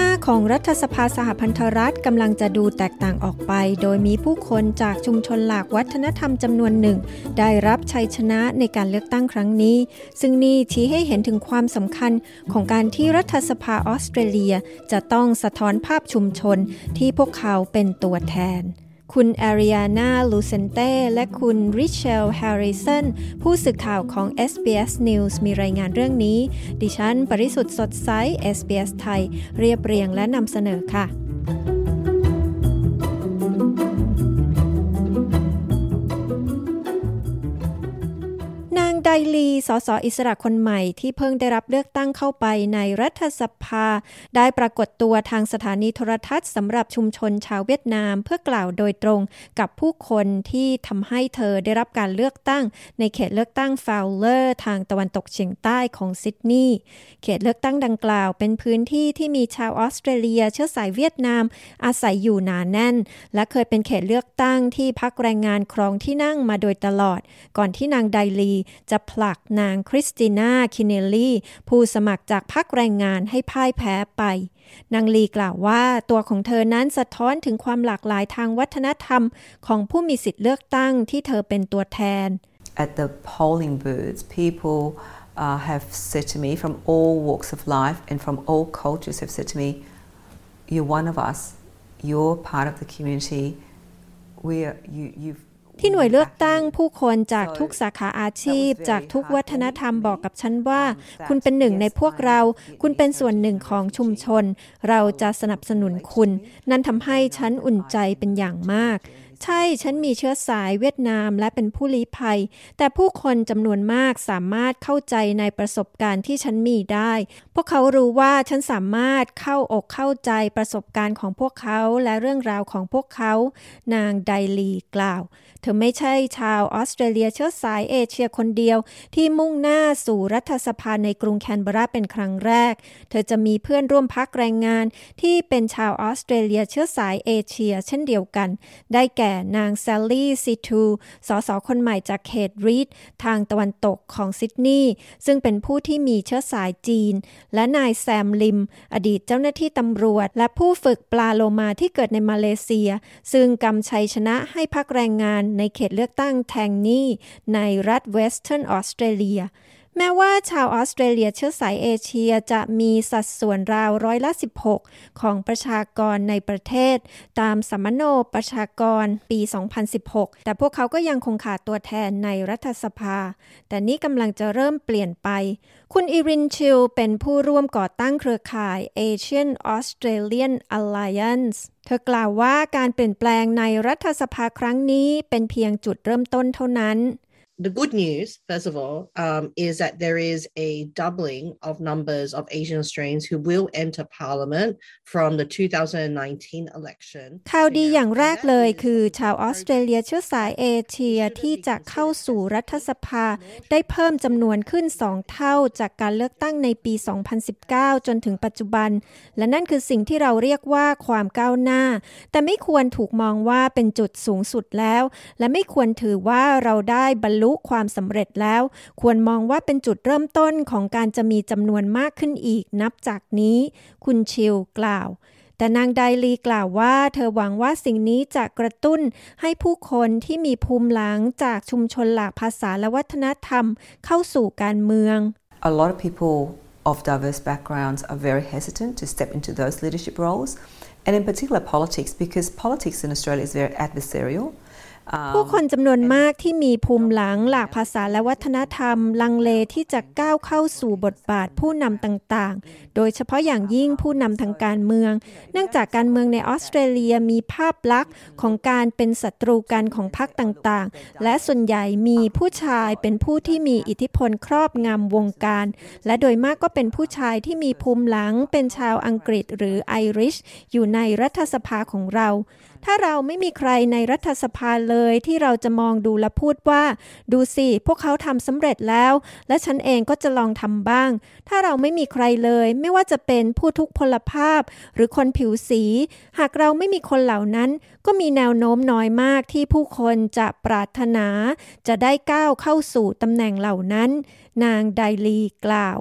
า ของรัฐสภาสหพันธรัฐกำลังจะดูแตกต่างออกไป โดยมีผู้คนจากชุมชนหลากวัฒนธรรมจำนวนหนึ่ง ได้รับชัยชนะในการเลือกตั้งครั้งนี้ ซึ่งนี่ชี้ให้เห็นถึงความสำคัญของการที่รัฐสภาออสเตรเลีย จะต้องสะท้อนภาพชุมชนที่พวกเขาเป็นตัวแทน คุณแอริยานาลูเซนเต้และคุณริเชลแฮร์ริสันผู้สื่อข่าวของ SBS News มีรายงานเรื่องนี้ ดิฉัน ปริสุทธ์สดใส SBS ไทย เรียบเรียงและนำเสนอค่ะ ไดลี สสอิสระคนใหม่ที่เพิ่งได้รับเลือกตั้งเข้าไปในรัฐสภา ได้ปรากฏตัวทางสถานีโทรทัศน์สำหรับชุมชนชาวเวียดนามเพื่อกล่าวโดยตรงกับผู้คนที่ทำให้เธอได้รับการเลือกตั้ง ในเขตเลือกตั้งฟาวเลอร์ทางตะวันตกเฉียงใต้ของซิดนีย์เขตเลือกตั้งดังกล่าว เป็นพื้นที่ที่มีชาวออสเตรเลีย เชื้อสายเวียดนาม อาศัยอยู่หนาแน่น และเคยเป็นเขตเลือกตั้งที่พรรคแรงงานครองที่นั่งมาโดยตลอด ก่อนที่นางไดลีจะผลักนางคริสติน่าคินเนลลี่ ผู้สมัครจากพรรคแรงงานให้พ่ายแพ้ไป นางลีกล่าวว่าตัวของเธอนั้นสะท้อนถึงความหลากหลายทางวัฒนธรรมของผู้มีสิทธิ์เลือกตั้งที่เธอเป็นตัวแทน At the polling booths people uh, have said to me from all walks of life and from all cultures have said to me you're one of us you're part of the community we are, you, you've ที่หน่วยเลือกตั้งผู้คนจากทุกสาขาอาชีพ จากทุกวัฒนธรรมบอกกับฉันว่า คุณเป็นหนึ่งในพวกเรา คุณเป็นส่วนหนึ่งของชุมชน เราจะสนับสนุนคุณ นั่นทำให้ฉันอุ่นใจเป็นอย่างมาก ใช่ฉันมีเชื้อสายเวียดนามและเป็นผู้ลี้ภัย แต่ผู้คนจำนวนมากสามารถเข้าใจในประสบการณ์ที่ฉันมีได้ พวกเขารู้ว่าฉันสามารถเข้าอกเข้าใจประสบการณ์ของพวกเขาและเรื่องราวของพวกเขา นางไดลีกล่าว เธอไม่ใช่ชาวออสเตรเลียเชื้อสายเอเชียคนเดียว ที่มุ่งหน้าสู่รัฐสภาในกรุงแคนเบราเป็นครั้งแรก เธอจะมีเพื่อนร่วมพักแรงงานที่เป็นชาวออสเตรเลียเชื้อสายเอเชีย เช่นเดียวกัน ได้แก่นางแซลลี่ซีทู ส.ส. คนใหม่จากเขตรีดทางตะวันตกของซิดนีย์ซึ่งเป็นผู้ที่มีเชื้อสายจีน และนายแซมลิม อดีตเจ้าหน้าที่ตำรวจ และผู้ฝึกปลาโลมาที่เกิดในมาเลเซีย ซึ่งกำชัยชนะให้พรรคแรงงานในเขตเลือกตั้งแทงนีย์ในรัฐเวสเทิร์นออสเตรเลีย แม้ว่าชาวออสเตรเลียเชื้อสายเอเชียจะมีสัดส่วนราวร้อยละ 16 ของประชากรในประเทศ ตามสัมมโนประชากรปี 2016 แต่พวกเขาก็ยังคงขาดตัวแทนในรัฐสภา แต่นี้กำลังจะเริ่มเปลี่ยนไป คุณอิรินชิลเป็นผู้ร่วมก่อตั้งเครือข่าย Asian Australian Alliance เธอกล่าวว่าการเปลี่ยนแปลงในรัฐสภาครั้งนี้เป็นเพียงจุดเริ่มต้นเท่านั้น the good news, first of all, um, is that there is a doubling of numbers of Asian Australians who will enter Parliament from the 2019 election. ข่าวดีอย่างแรกเลยคือชาวออสเตรเลียเชื้อสายเอเชียที่จะเข้าสู่รัฐสภา ได้เพิ่มจำนวนขึ้นสองเท่าจากการเลือกตั้งในปี 2019 จนถึงปัจจุบัน และนั่นคือสิ่งที่เราเรียกว่าความก้าวหน้า แต่ไม่ควรถูกมองว่าเป็นจุดสูงสุดแล้ว และไม่ควรถือว่าเราได้บรรลุความสำเร็จแล้ว ควรมองว่าเป็นจุดเริ่มต้นของการจะมีจำนวนมากขึ้นอีกนับจากนี้ คุณชิลกล่าวแต่นางไดลีกล่าวว่า เธอหวังว่าสิ่งนี้จะกระตุ้นให้ผู้คนที่มีภูมิหลังจากชุมชนหลากภาษาและวัฒนธรรมเข้าสู่การเมือง A lot of people of diverse backgrounds are very hesitant to step into those leadership roles and in particular politics because politics in Australia is very adversarial ผู้คนจำนวนมากที่มีภูมิหลังหลากภาษาและวัฒนธรรม ลังเลที่จะก้าวเข้าสู่บทบาทผู้นำต่างๆ โดยเฉพาะอย่างยิ่งผู้นำทางการเมือง เนื่องจากการเมืองในออสเตรเลียมีภาพลักษณ์ของการเป็นศัตรูกันของพรรคต่างๆ และส่วนใหญ่มีผู้ชายเป็นผู้ที่มีอิทธิพลครอบงำวงการ และโดยมากก็เป็นผู้ชายที่มีภูมิหลังเป็นชาวอังกฤษหรือไอริชอยู่ในรัฐสภาของเรา ถ้าเราไม่มีใครในรัฐสภาเลยที่เราจะมองดูและพูดว่า ดูสิ พวกเขาทำสำเร็จแล้ว และฉันเองก็จะลองทำบ้าง ถ้าเราไม่มีใครเลย ไม่ว่าจะเป็นผู้ทุกพลภาพ หรือคนผิวสี หากเราไม่มีคนเหล่านั้น ก็มีแนวโน้มน้อยมากที่ผู้คนจะปรารถนา จะได้ก้าวเข้าสู่ตำแหน่งเหล่านั้น นางไดลีกล่าว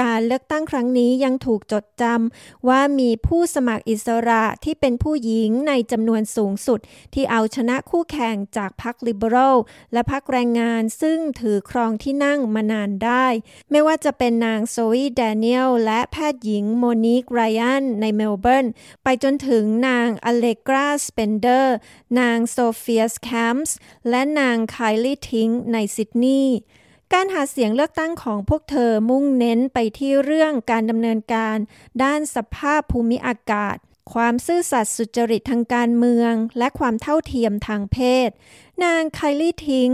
การเลือกตั้งครั้งนี้ยังถูกจดจำว่ามีผู้สมัครอิสระที่เป็นผู้หญิงในจำนวนสูงสุด ที่เอาชนะคู่แข่งจากพรรคลิเบอรัลและพรรคแรงงานซึ่งถือครองที่นั่งมานานได้ ไม่ว่าจะเป็นนางโซอีแดเนียลและแพทย์หญิงโมนิกไรอันในเมลเบิร์น ไปจนถึงนางอเลกราสเปนเดอร์ นางโซเฟียสแคมส์และนางไคลี่ทิงในซิดนีย์ การหาเสียงเลือกตั้งของพวกเธอมุ่งเน้นไปที่เรื่องการดำเนินการ ด้านสภาพภูมิอากาศ ความซื่อสัตย์สุจริตทางการเมือง และความเท่าเทียมทางเพศ นางไคลี่ทิง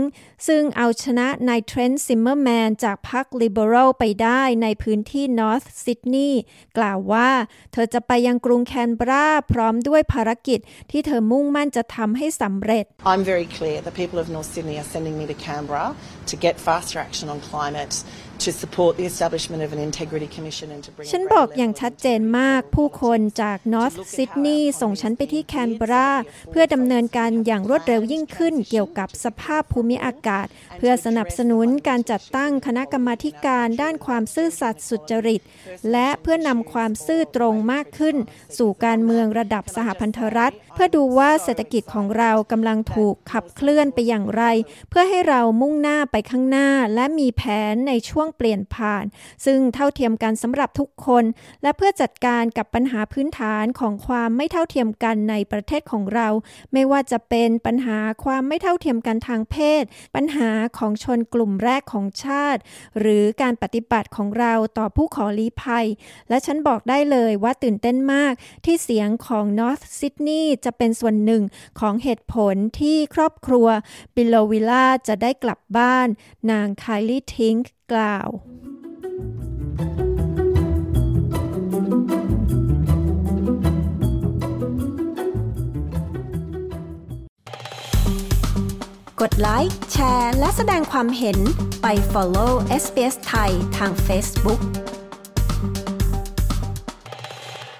ซึ่งเอาชนะนายเทรนต์ซิมเมอร์แมนจากพรรคลิเบอรัลไปได้ในพื้นที่นอร์ทซิดนีย์กล่าวว่าเธอจะไปยังกรุงแคนเบราพร้อมด้วยภารกิจที่เธอมุ่งมั่นจะทำให้สำเร็จ I'm very clear the people of North Sydney are sending me to Canberra to get faster action on climate to support the establishment of an integrity commission and to bring ฉันบอกอย่างชัดเจนมาก ผู้คนจากนอร์ทซิดนีย์ส่งฉันไปที่แคนเบราเพื่อดำเนินการอย่างรวดเร็วยิ่งขึ้นเกี่ยวกับสภาพภูมิอากาศ เพื่อสนับสนุนการจัดตั้งคณะกรรมาการด้านความซื่อสัตย์สุจริต และเพื่อนำความซื่อตรงมากขึ้น สู่การเมืองระดับสหพันธรัฐ เพื่อดูว่าเศรษฐกิจของเรากำลังถูกขับเคลื่อนไปอย่างไร เพื่อให้เรามุ่งหน้าไปข้างหน้าและมีแผนในช่วงงเปลี่ยนผ่าน ซึ่งเท่าเทียมกันสำหรับทุกคน และเพื่อจัดการกับปัญหาพื้นฐานของความไม่เท่าเทียมกันในประเทศของเรา ไม่ว่าจะเป็นปัญหาความไม่เท่าเทียมกันทางเพศ ปัญหาของชนกลุ่มแรกของชาติ หรือการปฏิบัติของเราต่อผู้ขอลี้ภัย และฉันบอกได้เลยว่าตื่นเต้นมากที่เสียงของ North Sydney จะเป็นส่วนหนึ่งของเหตุผลที่ครอบครัวบิลโลวิล่าจะได้กลับบ้าน นางไคลี่ทิง กล่าว กดไลค์ แชร์ และแสดงความเห็นไป follow SBS ไทยทาง Facebook